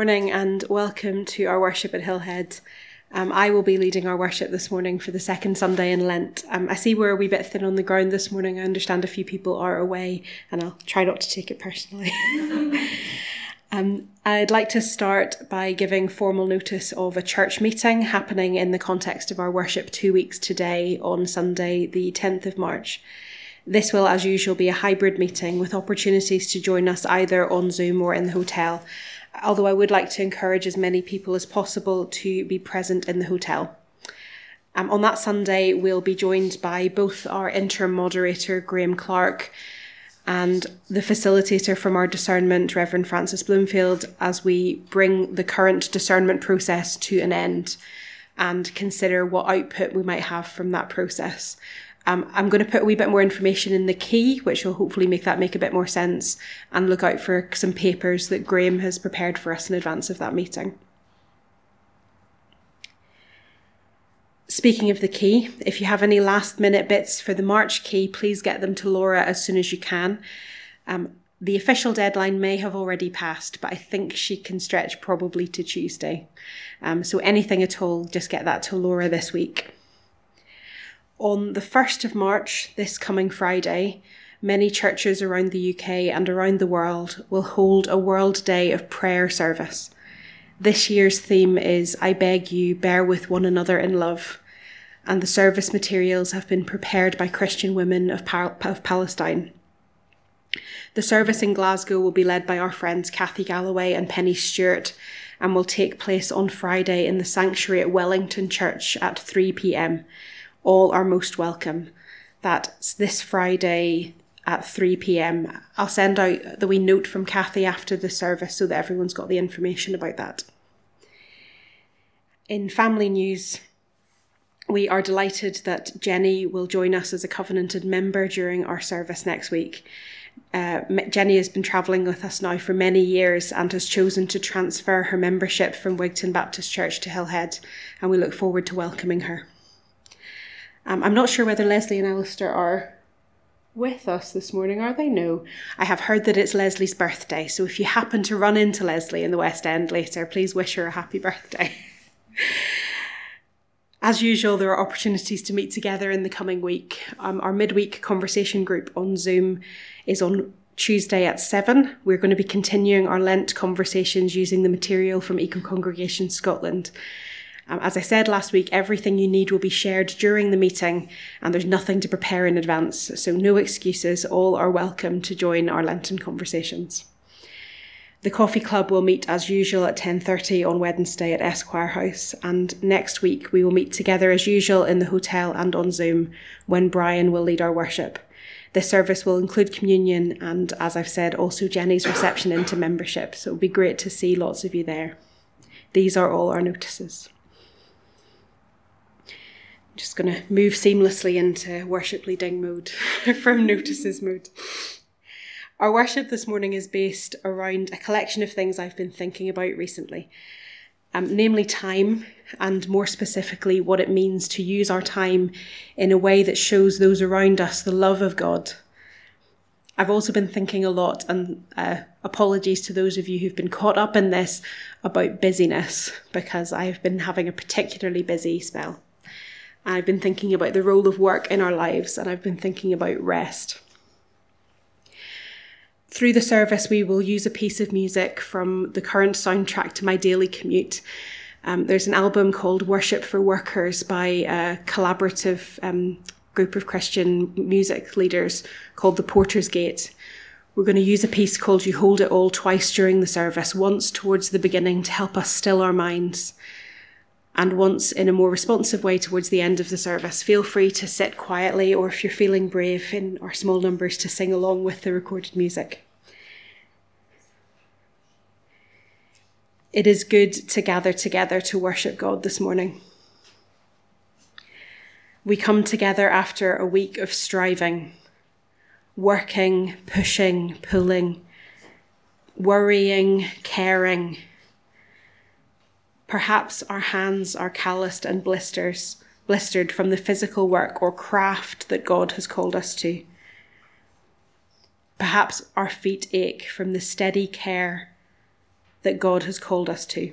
Morning and welcome to our worship at Hillhead. Um, I will be leading our worship this morning for the second Sunday in Lent. Um, I see we're a wee bit thin on the ground this morning. I understand a few people are away, and I'll try not to take it personally. um, I'd like to start by giving formal notice of a church meeting happening in the context of our worship two weeks today on Sunday, the 10th of March. This will, as usual, be a hybrid meeting with opportunities to join us either on Zoom or in the hotel although I would like to encourage as many people as possible to be present in the hotel. Um, on that Sunday, we'll be joined by both our interim moderator, Graham Clark, and the facilitator from our discernment, Reverend Francis Bloomfield, as we bring the current discernment process to an end and consider what output we might have from that process. Um, I'm going to put a wee bit more information in the key, which will hopefully make that make a bit more sense, and look out for some papers that Graham has prepared for us in advance of that meeting. Speaking of the key, if you have any last minute bits for the March key, please get them to Laura as soon as you can. Um, the official deadline may have already passed, but I think she can stretch probably to Tuesday. Um, so anything at all, just get that to Laura this week. On the 1st of March, this coming Friday, many churches around the UK and around the world will hold a World Day of Prayer service. This year's theme is I beg you, bear with one another in love, and the service materials have been prepared by Christian women of, Pal- of Palestine. The service in Glasgow will be led by our friends Kathy Galloway and Penny Stewart and will take place on Friday in the sanctuary at Wellington Church at 3 pm all are most welcome. That's this Friday at 3 pm. I'll send out the wee note from Kathy after the service so that everyone's got the information about that. In family news, we are delighted that Jenny will join us as a covenanted member during our service next week. Uh, Jenny has been travelling with us now for many years and has chosen to transfer her membership from Wigton Baptist Church to Hillhead, and we look forward to welcoming her. Um, I'm not sure whether Leslie and Alistair are with us this morning, are they? No. I have heard that it's Leslie's birthday, so if you happen to run into Leslie in the West End later, please wish her a happy birthday. As usual, there are opportunities to meet together in the coming week. Um, our midweek conversation group on Zoom is on Tuesday at 7. We're going to be continuing our Lent conversations using the material from Eco Congregation Scotland. Um, as I said last week, everything you need will be shared during the meeting, and there's nothing to prepare in advance, so no excuses. All are welcome to join our Lenten conversations. The coffee club will meet as usual at 10:30 on Wednesday at Esquire House, and next week we will meet together as usual in the hotel and on Zoom when Brian will lead our worship. This service will include communion and, as I've said, also Jenny's reception into membership. So it'll be great to see lots of you there. These are all our notices just going to move seamlessly into worship leading mode from notices mode. Our worship this morning is based around a collection of things I've been thinking about recently, um, namely time, and more specifically, what it means to use our time in a way that shows those around us the love of God. I've also been thinking a lot, and uh, apologies to those of you who've been caught up in this, about busyness, because I've been having a particularly busy spell. I've been thinking about the role of work in our lives and I've been thinking about rest. Through the service, we will use a piece of music from the current soundtrack to my daily commute. Um, there's an album called Worship for Workers by a collaborative um, group of Christian music leaders called the Porter's Gate. We're going to use a piece called You Hold It All twice during the service, once towards the beginning to help us still our minds and once in a more responsive way towards the end of the service, feel free to sit quietly or if you're feeling brave in our small numbers to sing along with the recorded music. It is good to gather together to worship God this morning. We come together after a week of striving, working, pushing, pulling, worrying, caring Perhaps our hands are calloused and blisters, blistered from the physical work or craft that God has called us to. Perhaps our feet ache from the steady care that God has called us to.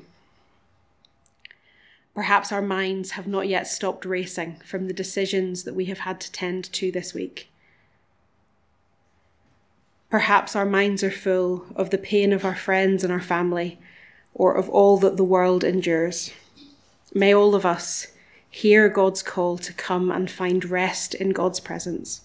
Perhaps our minds have not yet stopped racing from the decisions that we have had to tend to this week. Perhaps our minds are full of the pain of our friends and our family, or of all that the world endures. May all of us hear God's call to come and find rest in God's presence.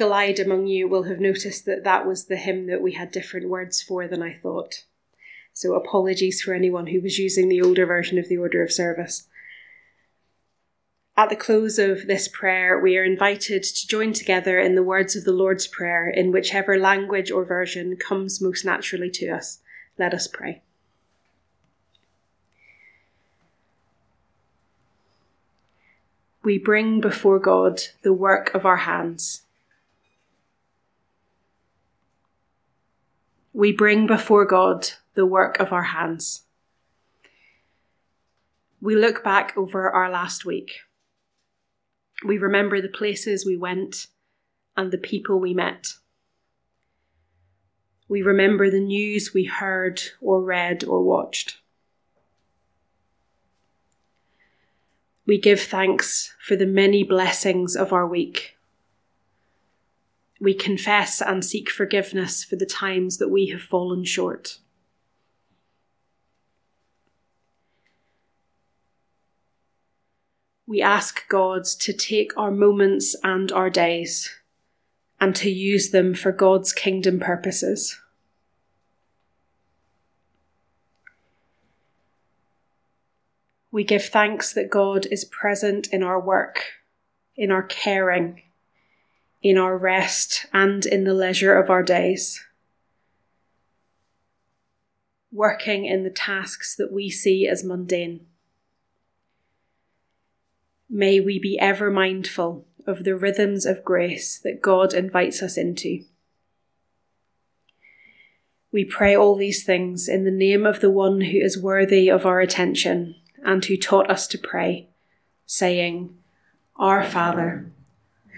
Eagle eyed among you will have noticed that that was the hymn that we had different words for than I thought. So apologies for anyone who was using the older version of the order of service. At the close of this prayer, we are invited to join together in the words of the Lord's Prayer in whichever language or version comes most naturally to us. Let us pray. We bring before God the work of our hands we bring before God the work of our hands. We look back over our last week. We remember the places we went and the people we met. We remember the news we heard or read or watched. We give thanks for the many blessings of our week. We confess and seek forgiveness for the times that we have fallen short. We ask God to take our moments and our days and to use them for God's kingdom purposes. We give thanks that God is present in our work, in our caring, in our rest, and in the leisure of our days. Working in the tasks that we see as mundane. May we be ever mindful of the rhythms of grace that God invites us into. We pray all these things in the name of the one who is worthy of our attention and who taught us to pray, saying, Our Father,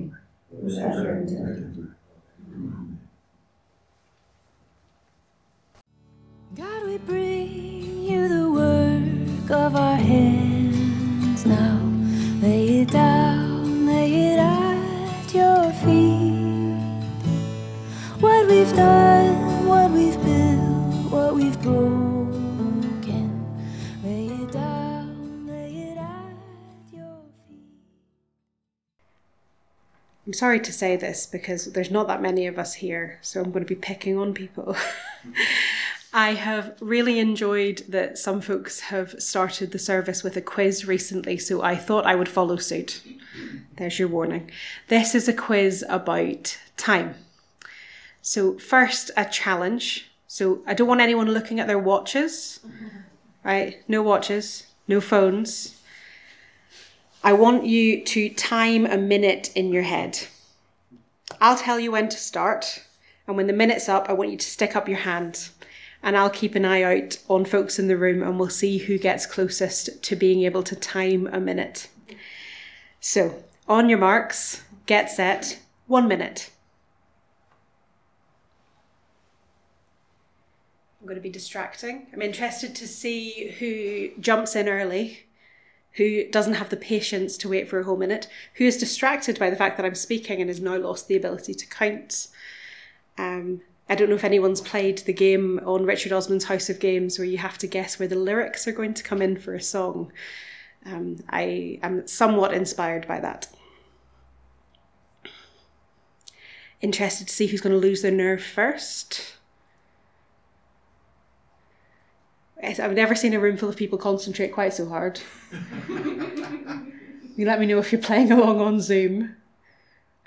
forever and ever. God, we bring you the work of our hands now. Lay it down, lay it at your feet. What we've done, what we've built, what we've broken. I'm sorry to say this because there's not that many of us here, so I'm going to be picking on people. I have really enjoyed that some folks have started the service with a quiz recently, so I thought I would follow suit. There's your warning. This is a quiz about time. So, first, a challenge. So, I don't want anyone looking at their watches, right? No watches, no phones. I want you to time a minute in your head. I'll tell you when to start, and when the minute's up, I want you to stick up your hand. And I'll keep an eye out on folks in the room, and we'll see who gets closest to being able to time a minute. So, on your marks, get set, one minute. I'm going to be distracting. I'm interested to see who jumps in early who doesn't have the patience to wait for a whole minute, who is distracted by the fact that I'm speaking and has now lost the ability to count. Um, I don't know if anyone's played the game on Richard Osman's House of Games where you have to guess where the lyrics are going to come in for a song. Um, I am somewhat inspired by that. Interested to see who's going to lose their nerve first. I've never seen a room full of people concentrate quite so hard. you let me know if you're playing along on Zoom.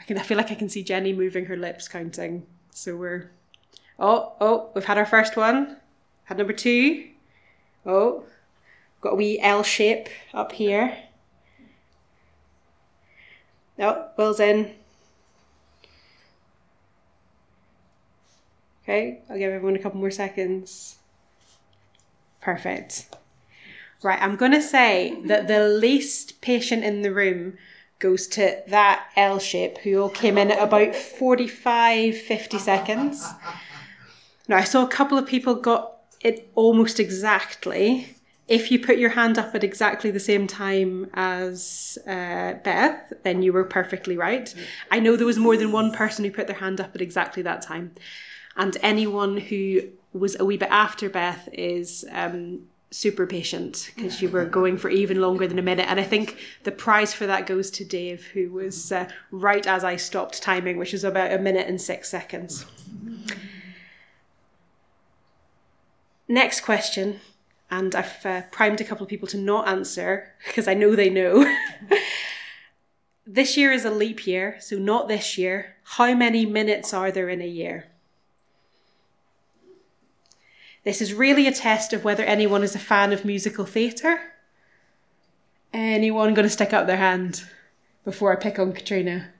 I can. I feel like I can see Jenny moving her lips, counting. So we're. Oh, oh, we've had our first one. Had number two. Oh, got a wee L shape up here. Oh, Will's in. Okay, I'll give everyone a couple more seconds. Perfect. Right, I'm going to say that the least patient in the room goes to that L shape who all came in at about 45, 50 seconds. Now, I saw a couple of people got it almost exactly. If you put your hand up at exactly the same time as uh, Beth, then you were perfectly right. I know there was more than one person who put their hand up at exactly that time. And anyone who was a wee bit after Beth is um, super patient because you were going for even longer than a minute. And I think the prize for that goes to Dave, who was uh, right as I stopped timing, which was about a minute and six seconds. Next question, and I've uh, primed a couple of people to not answer because I know they know. this year is a leap year, so not this year. How many minutes are there in a year? This is really a test of whether anyone is a fan of musical theatre. Anyone going to stick up their hand before I pick on Katrina?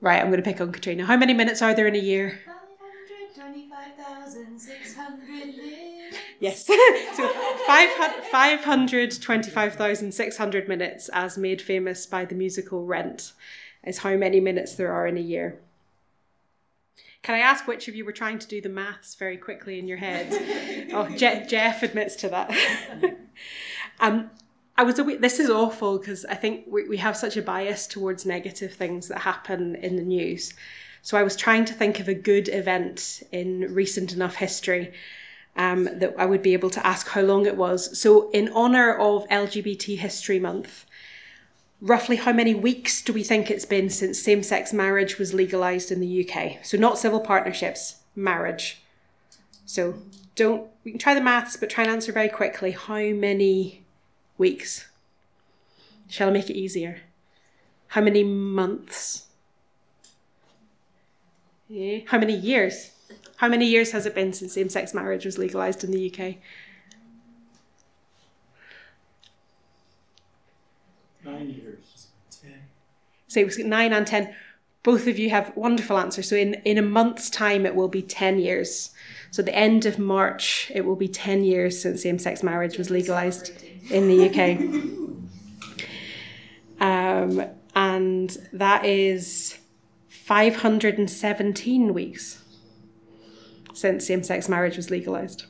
Right, I'm going to pick on Katrina. How many minutes are there in a year? 525,600 Yes. so 525,600 minutes, as made famous by the musical Rent, is how many minutes there are in a year. Can I ask which of you were trying to do the maths very quickly in your head? oh, Je- Jeff admits to that. um, I was a this is awful because I think we, we have such a bias towards negative things that happen in the news. So I was trying to think of a good event in recent enough history um, that I would be able to ask how long it was. So, in honour of LGBT History Month, roughly how many weeks do we think it's been since same sex marriage was legalised in the UK? So, not civil partnerships, marriage. So, don't, we can try the maths, but try and answer very quickly. How many weeks? Shall I make it easier? How many months? Yeah. How many years? How many years has it been since same sex marriage was legalised in the UK? Nine years. Ten. So it was nine and ten. Both of you have wonderful answers. So in, in a month's time, it will be 10 years. So the end of March, it will be 10 years since same sex marriage was legalised in the UK. Um, and that is 517 weeks since same sex marriage was legalised.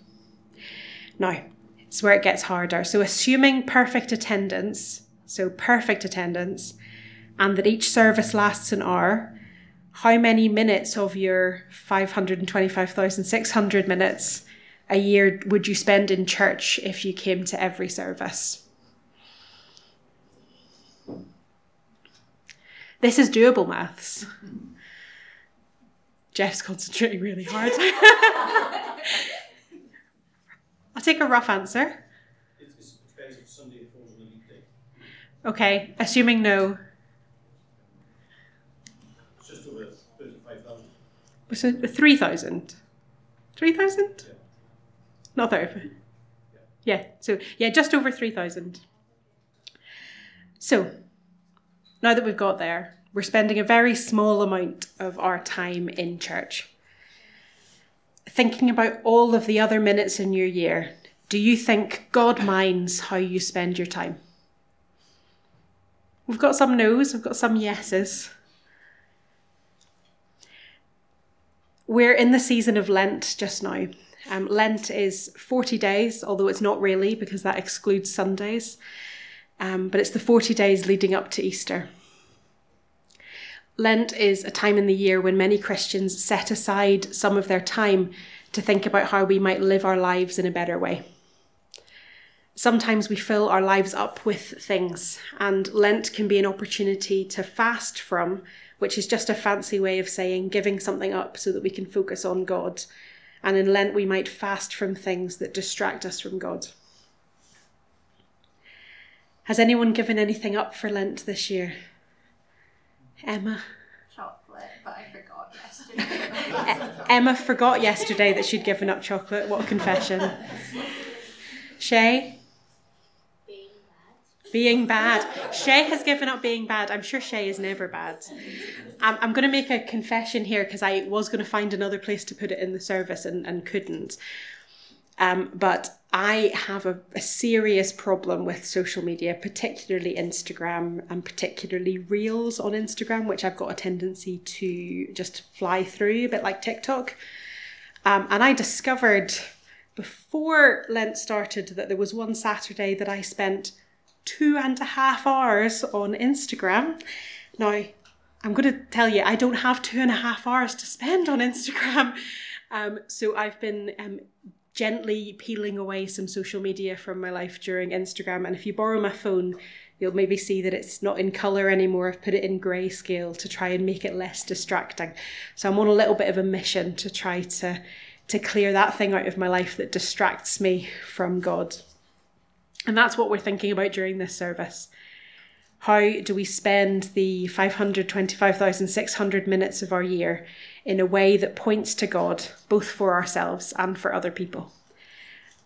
Now, it's where it gets harder. So, assuming perfect attendance, so perfect attendance, and that each service lasts an hour, how many minutes of your 525,600 minutes a year would you spend in church if you came to every service? This is doable maths. Jeff's concentrating really hard. I'll take a rough answer. It, it depends if Sunday falls on a weekday. Okay, assuming no. It's just over 35,000. So 3,000? 3,000? Yeah. Not 30. Yeah, so yeah, just over 3,000. So, now that we've got there, we're spending a very small amount of our time in church. Thinking about all of the other minutes in your year, do you think God minds how you spend your time? We've got some no's, we've got some yeses. We're in the season of Lent just now. Um, Lent is 40 days, although it's not really because that excludes Sundays. Um, but it's the 40 days leading up to Easter. Lent is a time in the year when many Christians set aside some of their time to think about how we might live our lives in a better way. Sometimes we fill our lives up with things, and Lent can be an opportunity to fast from, which is just a fancy way of saying giving something up so that we can focus on God. And in Lent, we might fast from things that distract us from God. Has anyone given anything up for Lent this year? Emma. chocolate, but I forgot yesterday. Emma forgot yesterday that she'd given up chocolate. What a confession. Shay? Being bad. Shay has given up being bad. I'm sure Shay is never bad. I'm, I'm going to make a confession here because I was going to find another place to put it in the service and, and couldn't. Um, but I have a, a serious problem with social media, particularly Instagram and particularly Reels on Instagram, which I've got a tendency to just fly through, a bit like TikTok. Um, and I discovered before Lent started that there was one Saturday that I spent two and a half hours on Instagram. Now, I'm going to tell you, I don't have two and a half hours to spend on Instagram. Um, so I've been um, gently peeling away some social media from my life during Instagram. And if you borrow my phone, you'll maybe see that it's not in colour anymore. I've put it in grayscale to try and make it less distracting. So I'm on a little bit of a mission to try to to clear that thing out of my life that distracts me from God. And that's what we're thinking about during this service. How do we spend the 525,600 minutes of our year in a way that points to God, both for ourselves and for other people?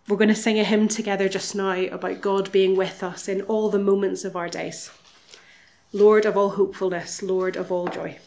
We're going to sing a hymn together just now about God being with us in all the moments of our days. Lord of all hopefulness, Lord of all joy.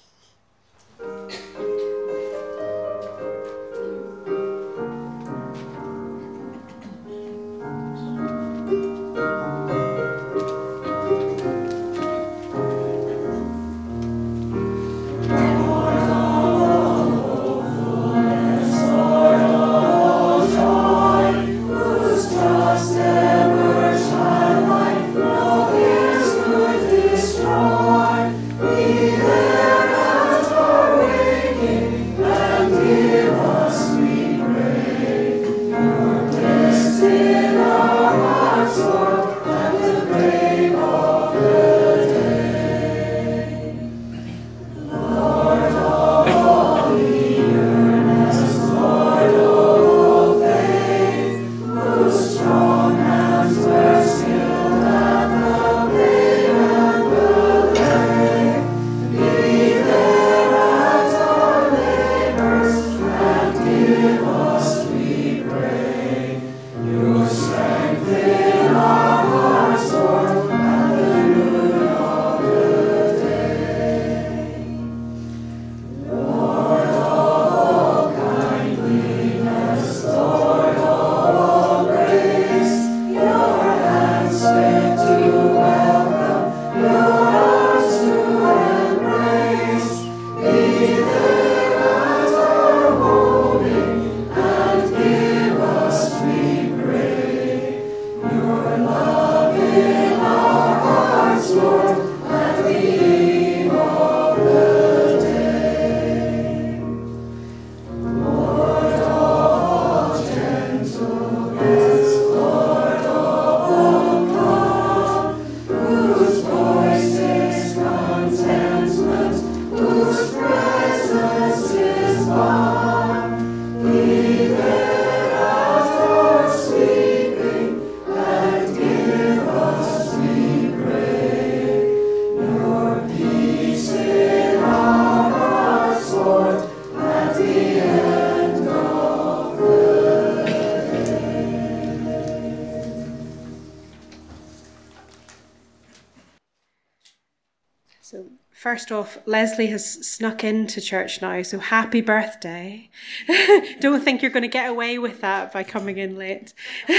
First off, Leslie has snuck into church now, so happy birthday. Don't think you're going to get away with that by coming in late.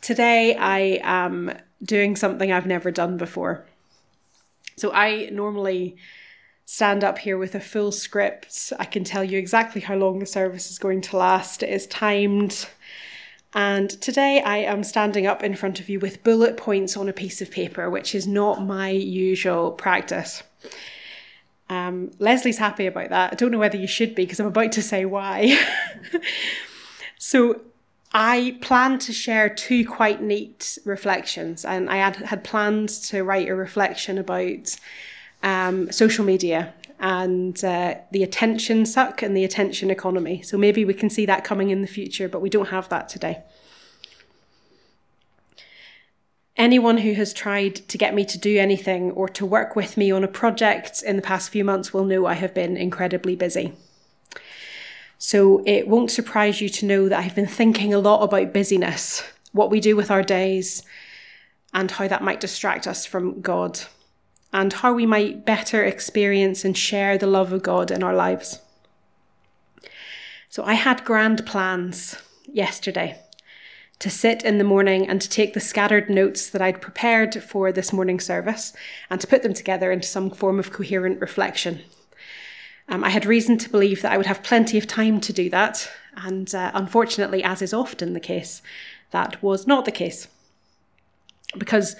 Today, I am doing something I've never done before. So, I normally stand up here with a full script. I can tell you exactly how long the service is going to last. It is timed. And today I am standing up in front of you with bullet points on a piece of paper, which is not my usual practice. Um, Leslie's happy about that. I don't know whether you should be because I'm about to say why. so, I planned to share two quite neat reflections, and I had, had planned to write a reflection about um, social media and uh, the attention suck and the attention economy. So maybe we can see that coming in the future, but we don't have that today. Anyone who has tried to get me to do anything or to work with me on a project in the past few months will know I have been incredibly busy. So it won't surprise you to know that I've been thinking a lot about busyness, what we do with our days, and how that might distract us from God and how we might better experience and share the love of God in our lives. So I had grand plans yesterday to sit in the morning and to take the scattered notes that I'd prepared for this morning service and to put them together into some form of coherent reflection. Um, I had reason to believe that I would have plenty of time to do that, and uh, unfortunately, as is often the case, that was not the case. Because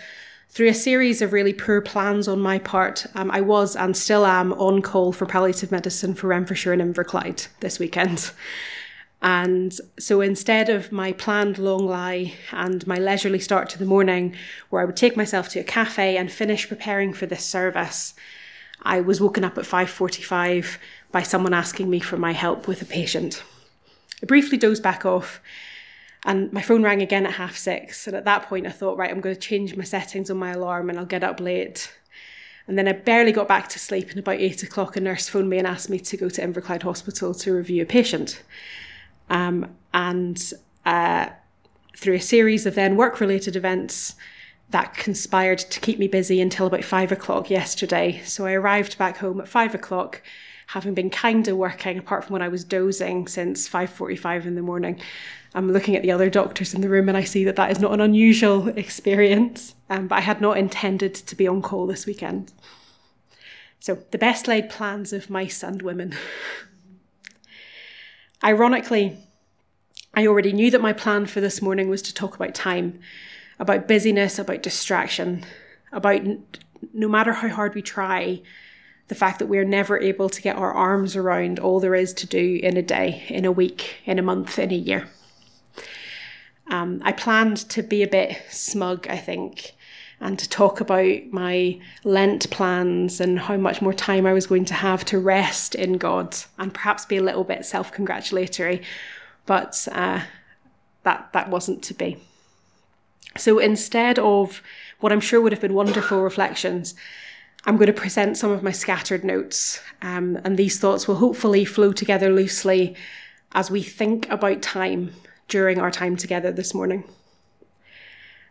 through a series of really poor plans on my part, um, I was and still am on call for palliative medicine for Renfrewshire and Inverclyde this weekend. And so instead of my planned long lie and my leisurely start to the morning, where I would take myself to a cafe and finish preparing for this service, I was woken up at 5:45 by someone asking me for my help with a patient. I briefly dozed back off And my phone rang again at half six. And at that point, I thought, right, I'm going to change my settings on my alarm and I'll get up late. And then I barely got back to sleep. And about eight o'clock, a nurse phoned me and asked me to go to Inverclyde Hospital to review a patient. Um, and uh, through a series of then work related events, that conspired to keep me busy until about five o'clock yesterday. So I arrived back home at five o'clock, having been kind of working, apart from when I was dozing since 5.45 in the morning. I'm looking at the other doctors in the room and I see that that is not an unusual experience, um, but I had not intended to be on call this weekend. So, the best laid plans of mice and women. Ironically, I already knew that my plan for this morning was to talk about time, about busyness, about distraction, about no matter how hard we try, the fact that we're never able to get our arms around all there is to do in a day, in a week, in a month, in a year. Um, I planned to be a bit smug, I think, and to talk about my Lent plans and how much more time I was going to have to rest in God and perhaps be a little bit self congratulatory. But uh, that, that wasn't to be. So instead of what I'm sure would have been wonderful reflections, I'm going to present some of my scattered notes, um, and these thoughts will hopefully flow together loosely as we think about time during our time together this morning.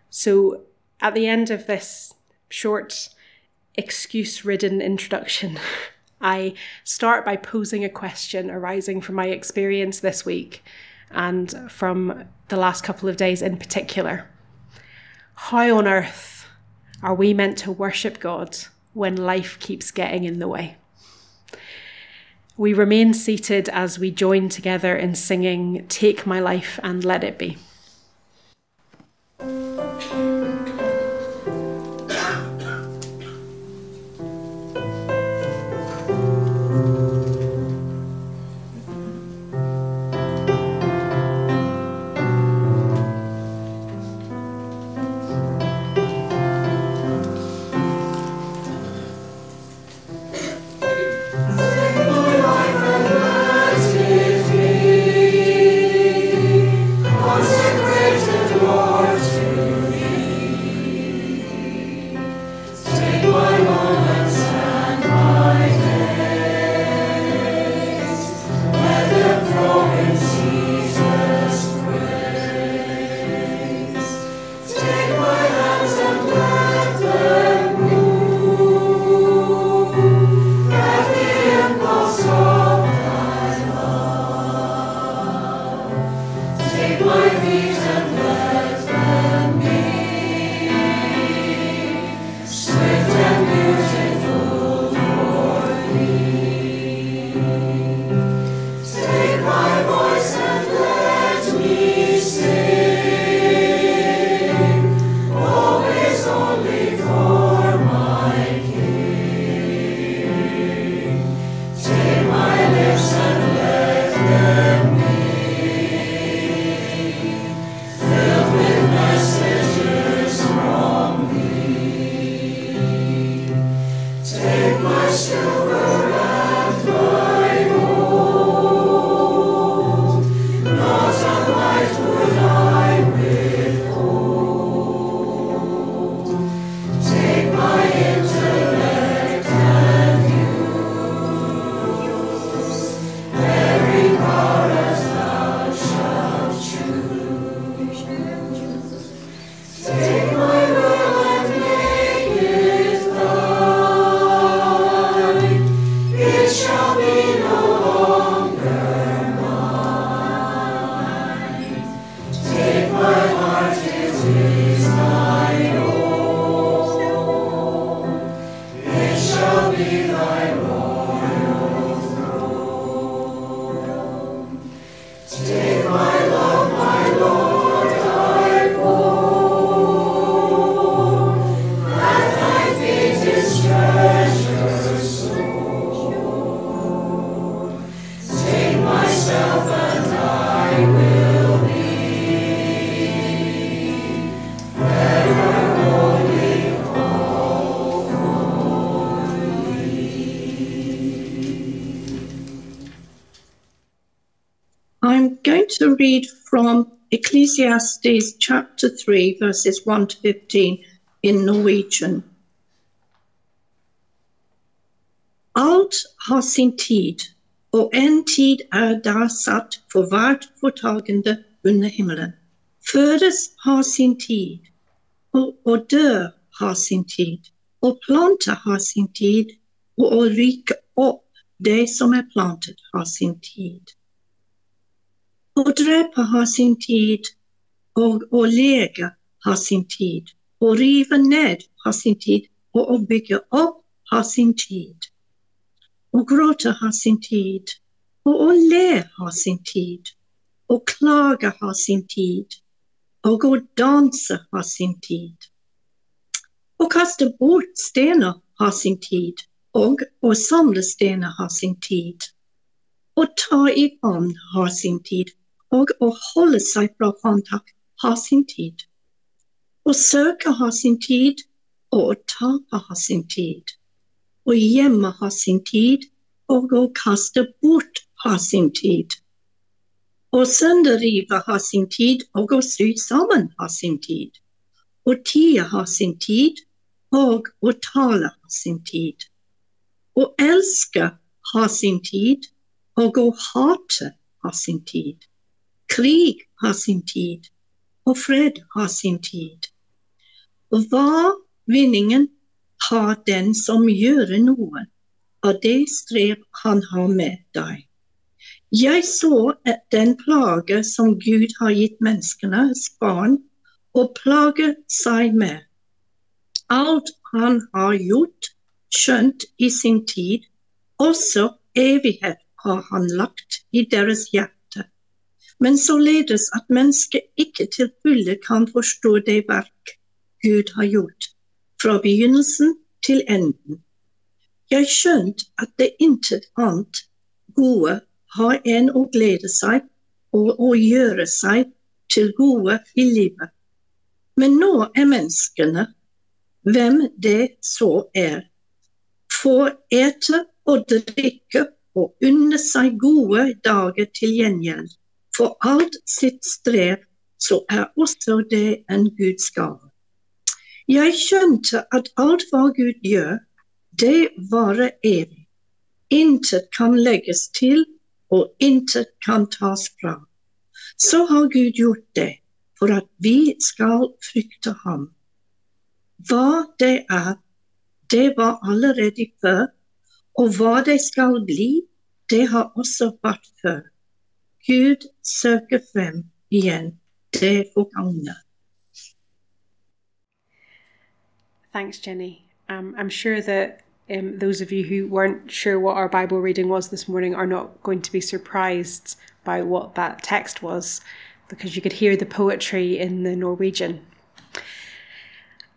So, at the end of this short, excuse ridden introduction, I start by posing a question arising from my experience this week and from the last couple of days in particular. How on earth are we meant to worship God when life keeps getting in the way? We remain seated as we join together in singing, Take My Life and Let It Be. Ecclesiastes chapter 3, verses 1 to 15 in Norwegian. Alt har sin tid, og en tid er der satt for hvert fortagende under himmelen. Fødes har sin tid, og, og dør har sin tid, og planter har sin tid, og å ryke opp det som er plantet har sin tid. Å drepe har sin tid, og å lege har sin tid. Å rive ned har sin tid, og å bygge opp har sin tid. Å gråte har sin tid, og å le har sin tid. Å klage har sin tid, og å danse har sin tid. Å kaste bort stener har sin tid, og å samle stener har sin tid. Å ta i hånd har sin tid, og å holde seg fra håndtak har sin tid. Å søke har sin tid, og å tape har sin tid. Å gjemme har sin tid, og å kaste bort har sin tid. Å sønderrive har sin tid, og å sy sammen har sin tid. Å tie har sin tid, og å tale har sin tid. Å elske har sin tid, og å hate har sin tid. Krig har sin tid, og fred har sin tid. Hva vinningen har den som gjør noe av det strev han har med deg. Jeg så den plage som Gud har gitt menneskenes barn, og plage seg med. Alt han har gjort, skjønt i sin tid, også evighet har han lagt i deres hjerte men således at mennesket ikke til fulle kan forstå det verk Gud har gjort, fra begynnelsen til enden. Jeg skjønt at det intet annet gode har enn å glede seg og å gjøre seg til gode i livet. Men nå er menneskene, hvem det så er, får ete og drikke og unne seg gode dager til gjengjeld for alt sitt strev, så er også det en Guds gave. Jeg skjønte at alt hva Gud gjør, det varer evig. Intet kan legges til, og intet kan tas fra. Så har Gud gjort det for at vi skal frykte ham. Hva det er, det var allerede før, og hva det skal bli, det har også vært før. Gud søker frem igjen det forgangne. Thanks, Jenny. Um, I'm sure that um, those of you who weren't sure what our Bible reading was this morning are not going to be surprised by what that text was because you could hear the poetry in the Norwegian.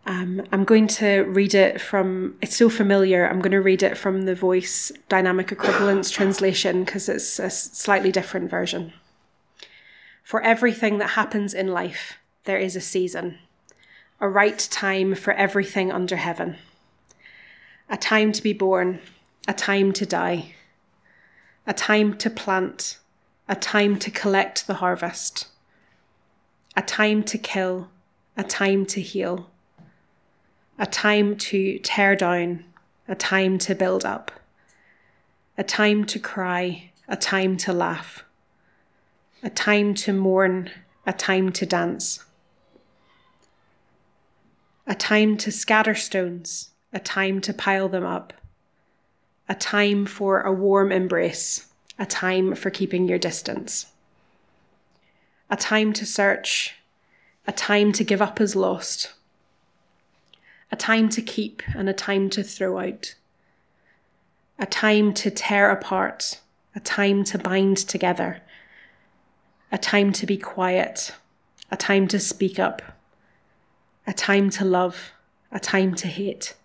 Um, I'm going to read it from, it's so familiar, I'm going to read it from the Voice Dynamic Equivalence translation because it's a slightly different version. For everything that happens in life, there is a season, a right time for everything under heaven, a time to be born, a time to die, a time to plant, a time to collect the harvest, a time to kill, a time to heal a time to tear down, a time to build up, a time to cry, a time to laugh, a time to mourn, a time to dance, a time to scatter stones, a time to pile them up, a time for a warm embrace, a time for keeping your distance, a time to search, a time to give up as lost a time to keep and a time to throw out, a time to tear apart, a time to bind together, a time to be quiet, a time to speak up, a time to love, a time to hate,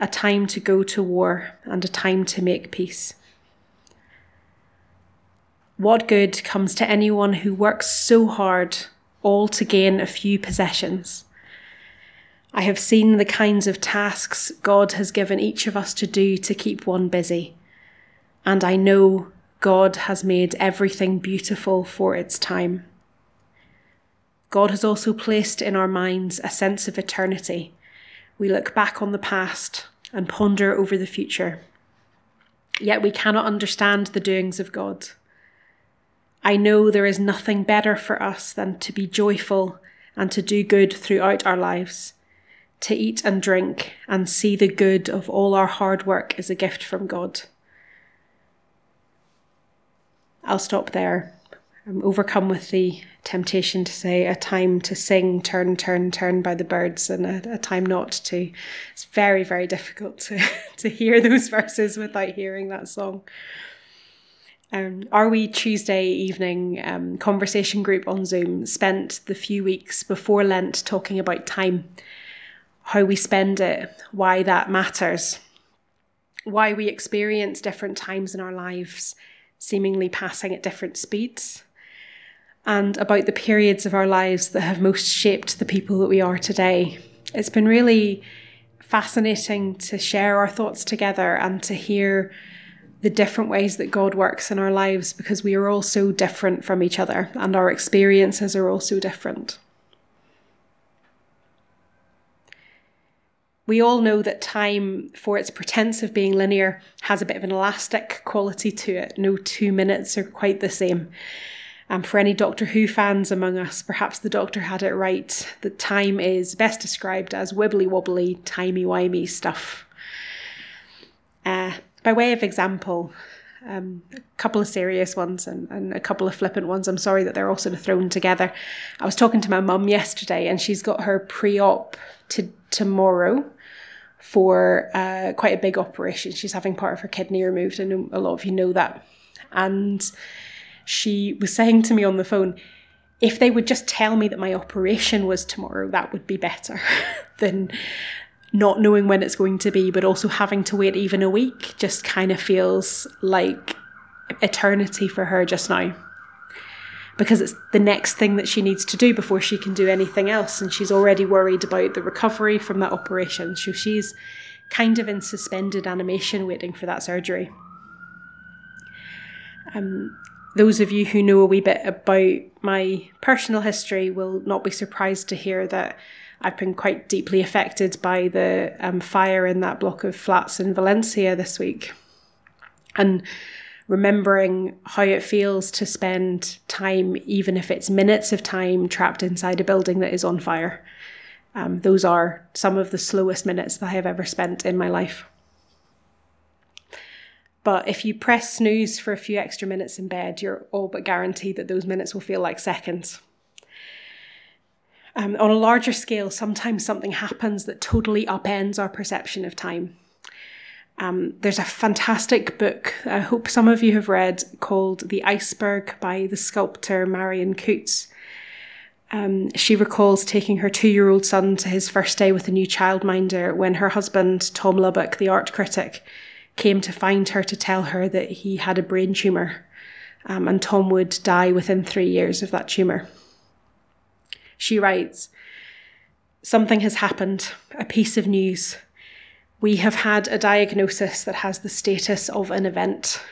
a time to go to war, and a time to make peace. What good comes to anyone who works so hard all to gain a few possessions? I have seen the kinds of tasks God has given each of us to do to keep one busy. And I know God has made everything beautiful for its time. God has also placed in our minds a sense of eternity. We look back on the past and ponder over the future. Yet we cannot understand the doings of God. I know there is nothing better for us than to be joyful and to do good throughout our lives, to eat and drink and see the good of all our hard work as a gift from God. I'll stop there. I'm overcome with the temptation to say a time to sing turn turn turn by the birds and a, a, time not to it's very very difficult to, to hear those verses without hearing that song um, our wee Tuesday evening um, conversation group on Zoom spent the few weeks before Lent talking about time, how we spend it, why that matters, why we experience different times in our lives, seemingly passing at different speeds, and about the periods of our lives that have most shaped the people that we are today. It's been really fascinating to share our thoughts together and to hear the different ways that God works in our lives because we are all so different from each other and our experiences are all so different. We all know that time, for its pretense of being linear, has a bit of an elastic quality to it. No two minutes are quite the same. And for any Doctor Who fans among us, perhaps the Doctor had it right that time is best described as wibbly wobbly, timey wimey stuff. Uh, by way of example, um, a couple of serious ones and, and a couple of flippant ones. I'm sorry that they're all sort of thrown together. I was talking to my mum yesterday and she's got her pre op to tomorrow for uh, quite a big operation. She's having part of her kidney removed. I know a lot of you know that. And she was saying to me on the phone, if they would just tell me that my operation was tomorrow, that would be better than not knowing when it's going to be, but also having to wait even a week just kind of feels like eternity for her just now. Because it's the next thing that she needs to do before she can do anything else. And she's already worried about the recovery from that operation. So she's kind of in suspended animation waiting for that surgery. Um, those of you who know a wee bit about my personal history will not be surprised to hear that I've been quite deeply affected by the um, fire in that block of flats in Valencia this week. And remembering how it feels to spend time, even if it's minutes of time, trapped inside a building that is on fire. Um, those are some of the slowest minutes that I have ever spent in my life. But if you press snooze for a few extra minutes in bed, you're all but guaranteed that those minutes will feel like seconds. Um, on a larger scale, sometimes something happens that totally upends our perception of time. Um, there's a fantastic book I hope some of you have read called The Iceberg by the sculptor Marion Coutts. Um, she recalls taking her two year old son to his first day with a new childminder when her husband, Tom Lubbock, the art critic, came to find her to tell her that he had a brain tumour um, and Tom would die within three years of that tumour. She writes Something has happened, a piece of news. We have had a diagnosis that has the status of an event.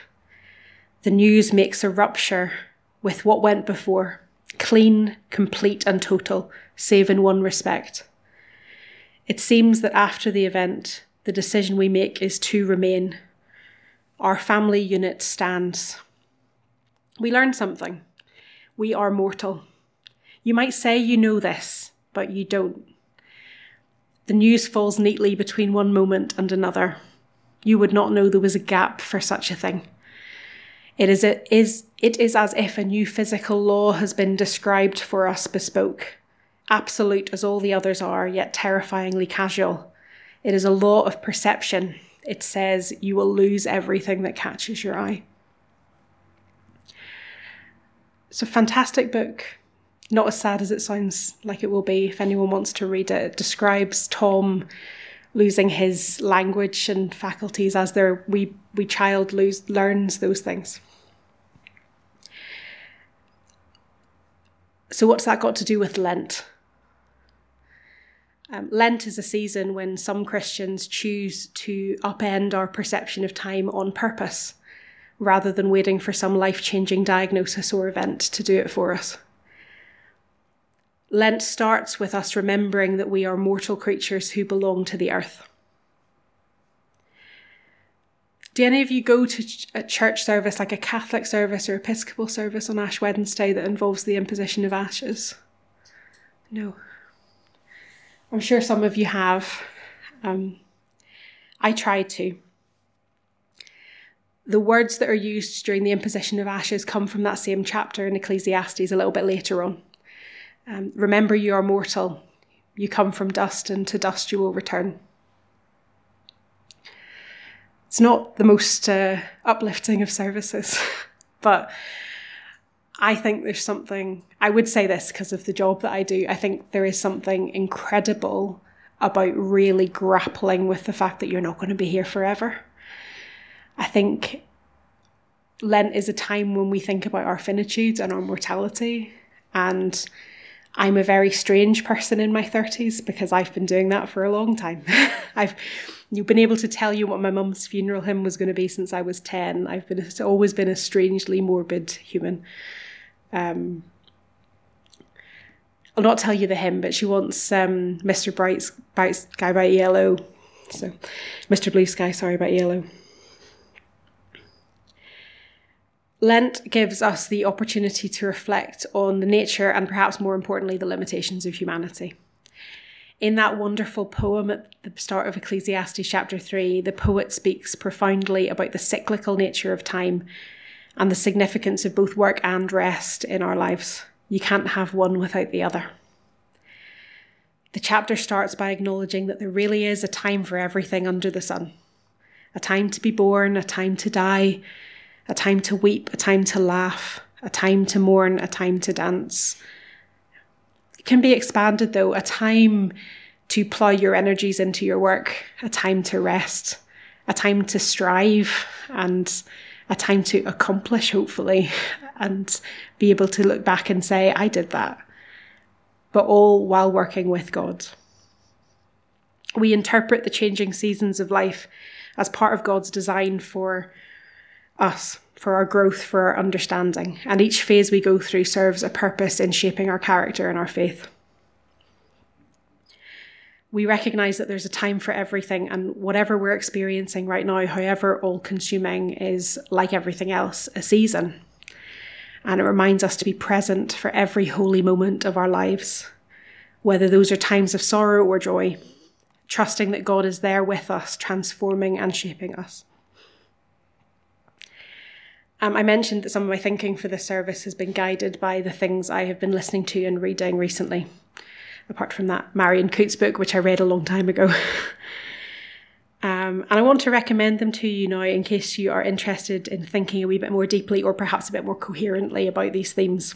The news makes a rupture with what went before clean, complete, and total, save in one respect. It seems that after the event, the decision we make is to remain. Our family unit stands. We learn something. We are mortal. You might say you know this, but you don't. The news falls neatly between one moment and another. You would not know there was a gap for such a thing. It is, it is, it is as if a new physical law has been described for us bespoke, absolute as all the others are, yet terrifyingly casual. It is a law of perception. It says you will lose everything that catches your eye. It's a fantastic book not as sad as it sounds like it will be if anyone wants to read it. It describes Tom losing his language and faculties as their wee, wee child lose, learns those things. So, what's that got to do with Lent? Um, Lent is a season when some Christians choose to upend our perception of time on purpose, rather than waiting for some life changing diagnosis or event to do it for us. Lent starts with us remembering that we are mortal creatures who belong to the earth. Do any of you go to a church service like a Catholic service or Episcopal service on Ash Wednesday that involves the imposition of ashes? No. I'm sure some of you have. Um, I tried to. The words that are used during the imposition of ashes come from that same chapter in Ecclesiastes a little bit later on. Um, Remember, you are mortal. You come from dust, and to dust you will return. It's not the most uh, uplifting of services, but I think there's something, I would say this because of the job that I do. I think there is something incredible about really grappling with the fact that you're not going to be here forever. I think Lent is a time when we think about our finitude and our mortality. And I'm a very strange person in my 30s because I've been doing that for a long time. I've you've been able to tell you what my mum's funeral hymn was going to be since I was 10. I've been it's always been a strangely morbid human. Um, I'll not tell you the hymn, but she wants um, Mr. Bright's, Bright Sky by ELO. So, Mr. Blue Sky, sorry, about ELO. Lent gives us the opportunity to reflect on the nature and perhaps more importantly, the limitations of humanity. In that wonderful poem at the start of Ecclesiastes chapter 3, the poet speaks profoundly about the cyclical nature of time and the significance of both work and rest in our lives. You can't have one without the other. The chapter starts by acknowledging that there really is a time for everything under the sun a time to be born, a time to die, a time to weep, a time to laugh, a time to mourn, a time to dance, It can be expanded though, a time to plough your energies into your work, a time to rest, a time to strive, and a time to accomplish, hopefully, and be able to look back and say, I did that. But all while working with God. We interpret the changing seasons of life as part of God's design for us for our growth, for our understanding, and each phase we go through serves a purpose in shaping our character and our faith. We recognize that there's a time for everything, and whatever we're experiencing right now, however all consuming, is like everything else, a season. And it reminds us to be present for every holy moment of our lives, whether those are times of sorrow or joy, trusting that God is there with us, transforming and shaping us. Um, I mentioned that some of my thinking for this service has been guided by the things I have been listening to and reading recently, apart from that Marion Coutts book, which I read a long time ago. um, and I want to recommend them to you now in case you are interested in thinking a wee bit more deeply or perhaps a bit more coherently about these themes.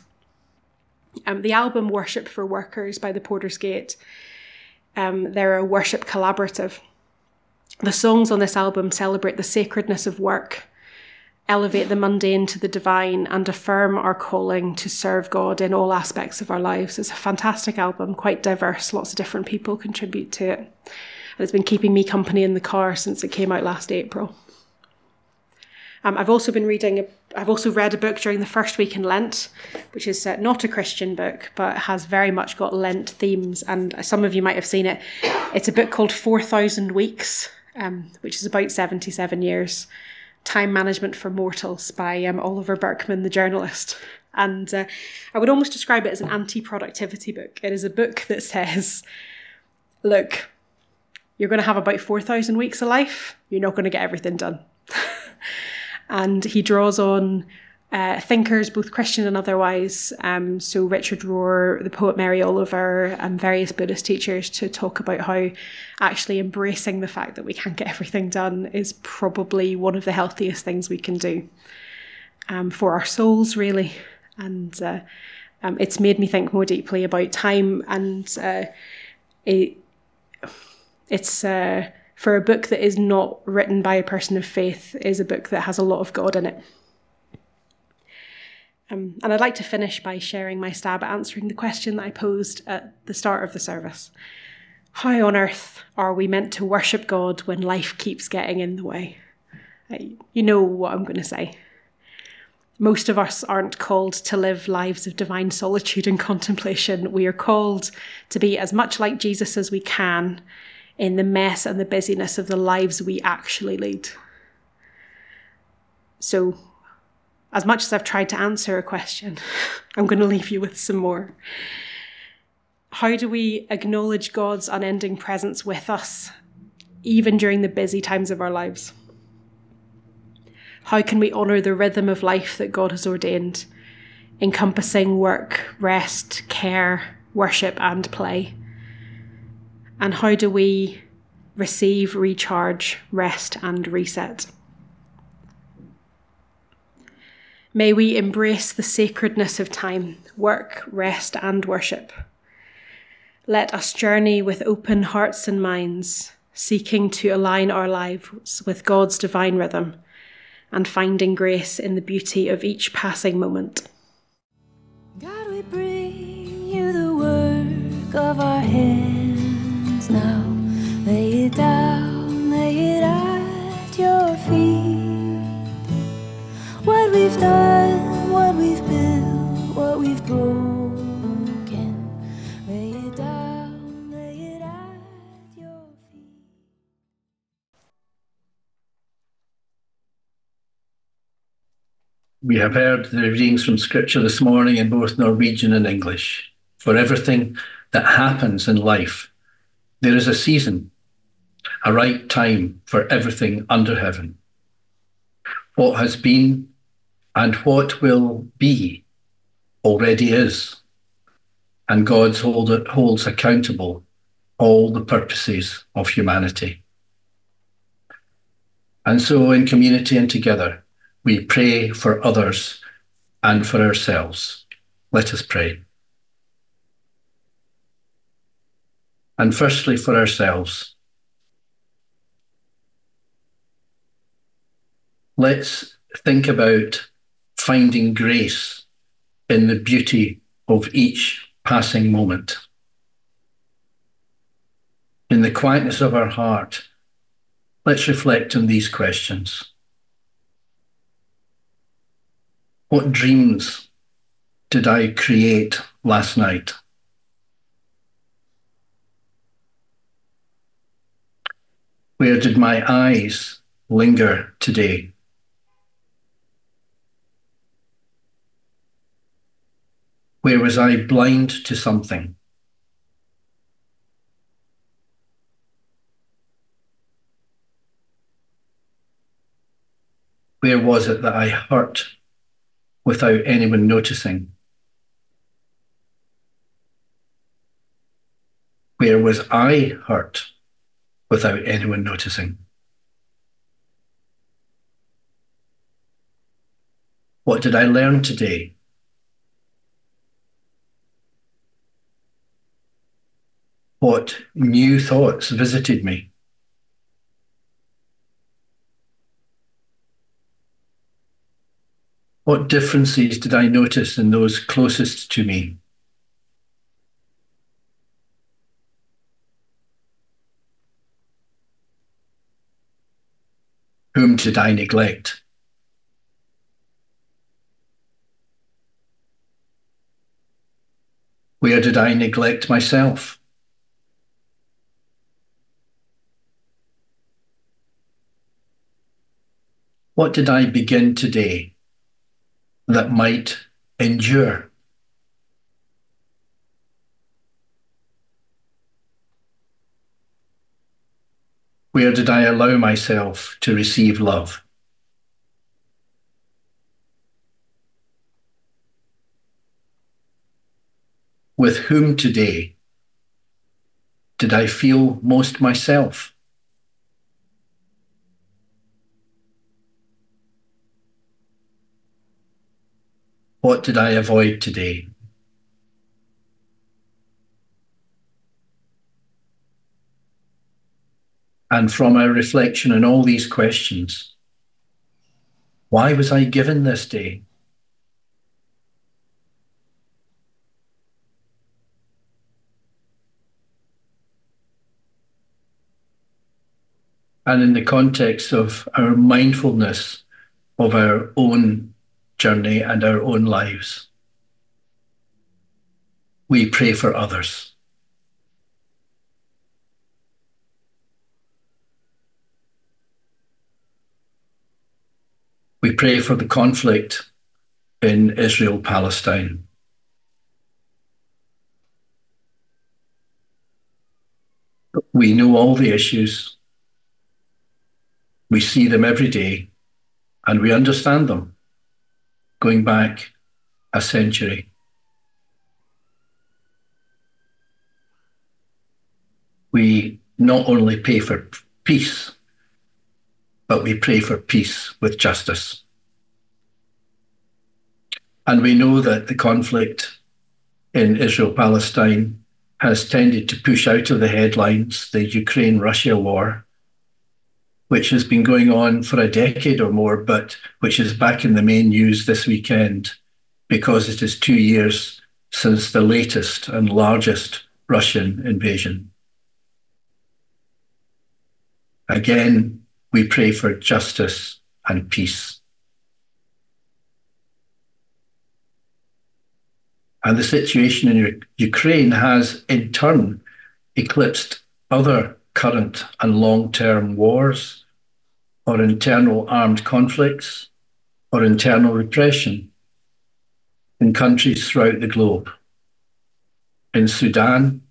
Um, the album Worship for Workers by the Porter's Gate, um, they're a worship collaborative. The songs on this album celebrate the sacredness of work elevate the mundane to the divine and affirm our calling to serve God in all aspects of our lives. It's a fantastic album, quite diverse, lots of different people contribute to it. And it's been keeping me company in the car since it came out last April. Um, I've also been reading, a, I've also read a book during the first week in Lent, which is uh, not a Christian book, but has very much got Lent themes. And some of you might have seen it. It's a book called 4,000 Weeks, um, which is about 77 years. Time Management for Mortals by um, Oliver Burkeman, the journalist. And uh, I would almost describe it as an anti productivity book. It is a book that says, look, you're going to have about 4,000 weeks of life, you're not going to get everything done. and he draws on uh, thinkers, both Christian and otherwise. Um, so Richard Rohr, the poet Mary Oliver, and various Buddhist teachers to talk about how actually embracing the fact that we can't get everything done is probably one of the healthiest things we can do um, for our souls, really. And uh, um, it's made me think more deeply about time and uh, it, it's uh, for a book that is not written by a person of faith is a book that has a lot of God in it. Um, and I'd like to finish by sharing my stab at answering the question that I posed at the start of the service. How on earth are we meant to worship God when life keeps getting in the way? Uh, you know what I'm going to say. Most of us aren't called to live lives of divine solitude and contemplation. We are called to be as much like Jesus as we can in the mess and the busyness of the lives we actually lead. So, as much as I've tried to answer a question, I'm going to leave you with some more. How do we acknowledge God's unending presence with us, even during the busy times of our lives? How can we honour the rhythm of life that God has ordained, encompassing work, rest, care, worship, and play? And how do we receive, recharge, rest, and reset? May we embrace the sacredness of time, work, rest, and worship. Let us journey with open hearts and minds, seeking to align our lives with God's divine rhythm and finding grace in the beauty of each passing moment. God, we bring you the work of our hands We have heard the readings from Scripture this morning in both Norwegian and English. For everything that happens in life, there is a season, a right time for everything under heaven. What has been and what will be already is, and God hold, holds accountable all the purposes of humanity. And so, in community and together, we pray for others and for ourselves. Let us pray. And firstly, for ourselves. Let's think about finding grace in the beauty of each passing moment. In the quietness of our heart, let's reflect on these questions. What dreams did I create last night? Where did my eyes linger today? Where was I blind to something? Where was it that I hurt without anyone noticing? Where was I hurt without anyone noticing? What did I learn today? What new thoughts visited me? What differences did I notice in those closest to me? Whom did I neglect? Where did I neglect myself? What did I begin today that might endure? Where did I allow myself to receive love? With whom today did I feel most myself? What did I avoid today? And from our reflection on all these questions, why was I given this day? And in the context of our mindfulness of our own journey and our own lives. We pray for others. We pray for the conflict in Israel Palestine. We know all the issues. We see them every day and we understand them going back a century. We not only pray for peace, but we pray for peace with justice. And we know that the conflict in Israel Palestine has tended to push out of the headlines the Ukraine Russia war, which has been going on for a decade or more, but which is back in the main news this weekend because it is two years since the latest and largest Russian invasion. Again, we pray for justice and peace. And the situation in Ukraine has, in turn, eclipsed other current and long term wars, or internal armed conflicts, or internal repression in countries throughout the globe. In Sudan,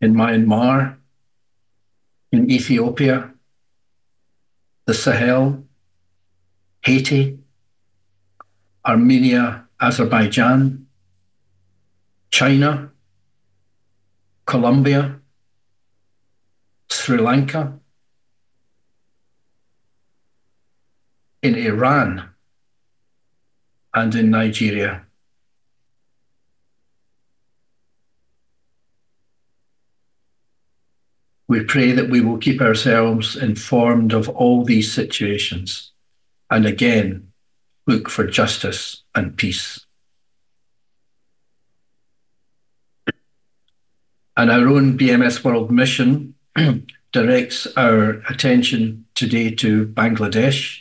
in Myanmar, in Ethiopia, the Sahel, Haiti, Armenia, Azerbaijan, China, Colombia, Sri Lanka, in Iran, and in Nigeria. We pray that we will keep ourselves informed of all these situations and again look for justice and peace. And our own BMS World Mission directs our attention today to Bangladesh,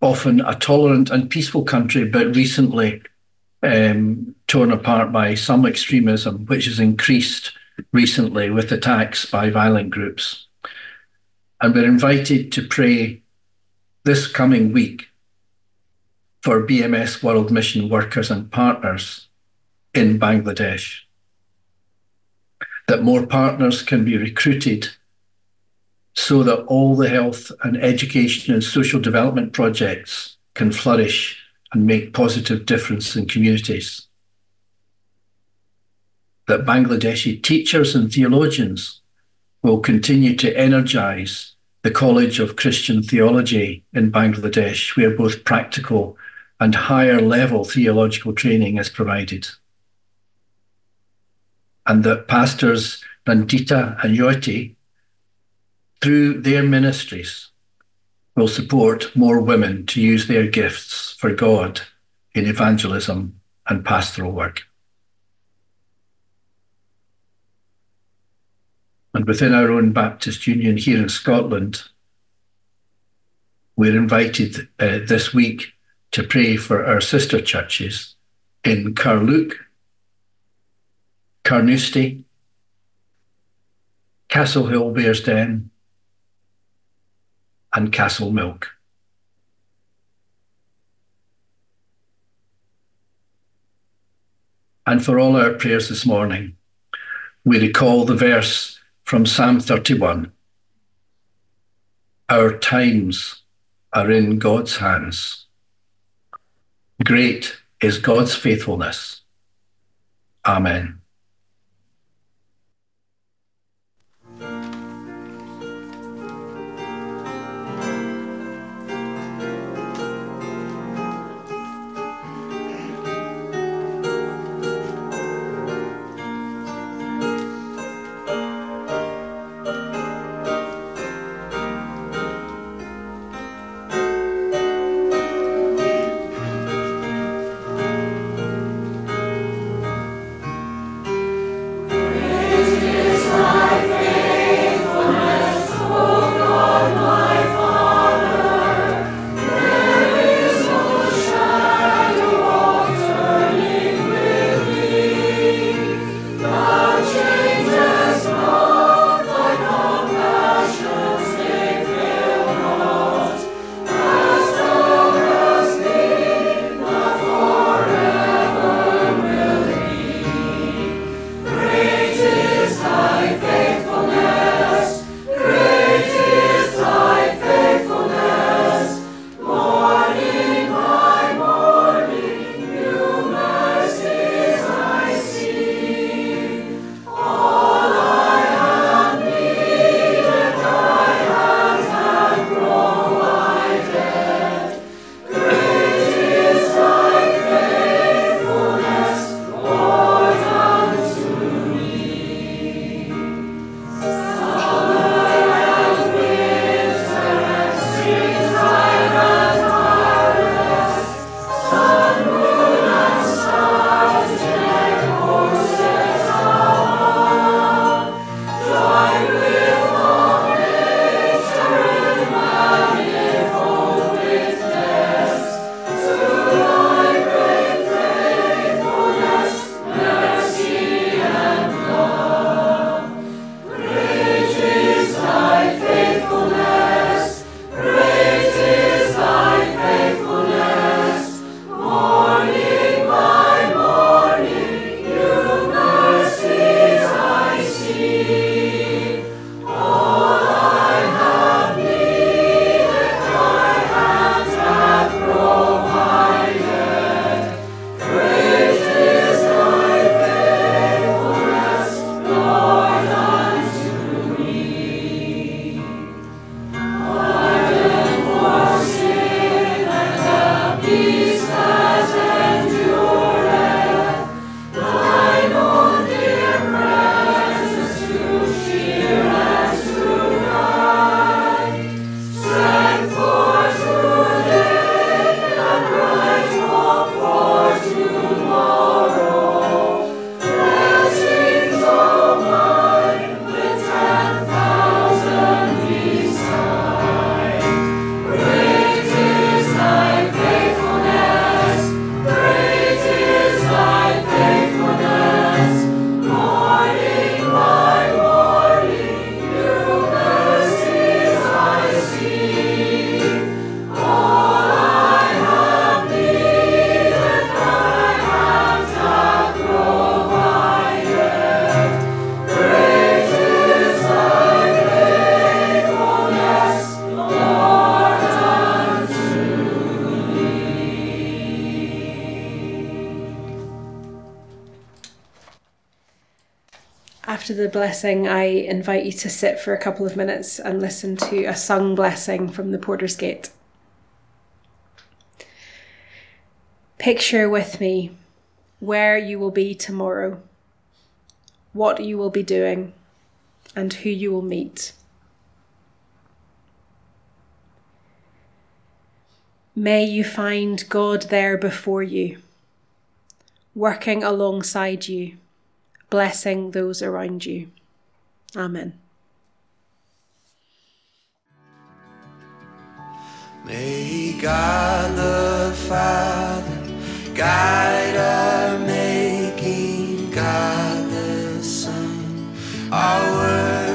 often a tolerant and peaceful country, but recently um, torn apart by some extremism, which has increased recently with attacks by violent groups. And we're invited to pray this coming week for BMS World Mission workers and partners in Bangladesh. That more partners can be recruited so that all the health and education and social development projects can flourish and make positive difference in communities that Bangladeshi teachers and theologians will continue to energize the College of Christian Theology in Bangladesh, where both practical and higher level theological training is provided. And that pastors Nandita and Yoti, through their ministries, will support more women to use their gifts for God in evangelism and pastoral work. And within our own Baptist Union here in Scotland, we're invited uh, this week to pray for our sister churches in Carluke, Carnoustie, Castlehill Bearsden, and Castle Milk. And for all our prayers this morning, we recall the verse from Psalm 31 Our times are in God's hands. Great is God's faithfulness. Amen. Blessing, I invite you to sit for a couple of minutes and listen to a sung blessing from the Porter's Gate. Picture with me where you will be tomorrow, what you will be doing, and who you will meet. May you find God there before you, working alongside you, blessing those around you. Amen. May God the Father guide our making, God the Son, our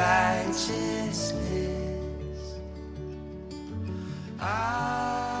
righteousness. I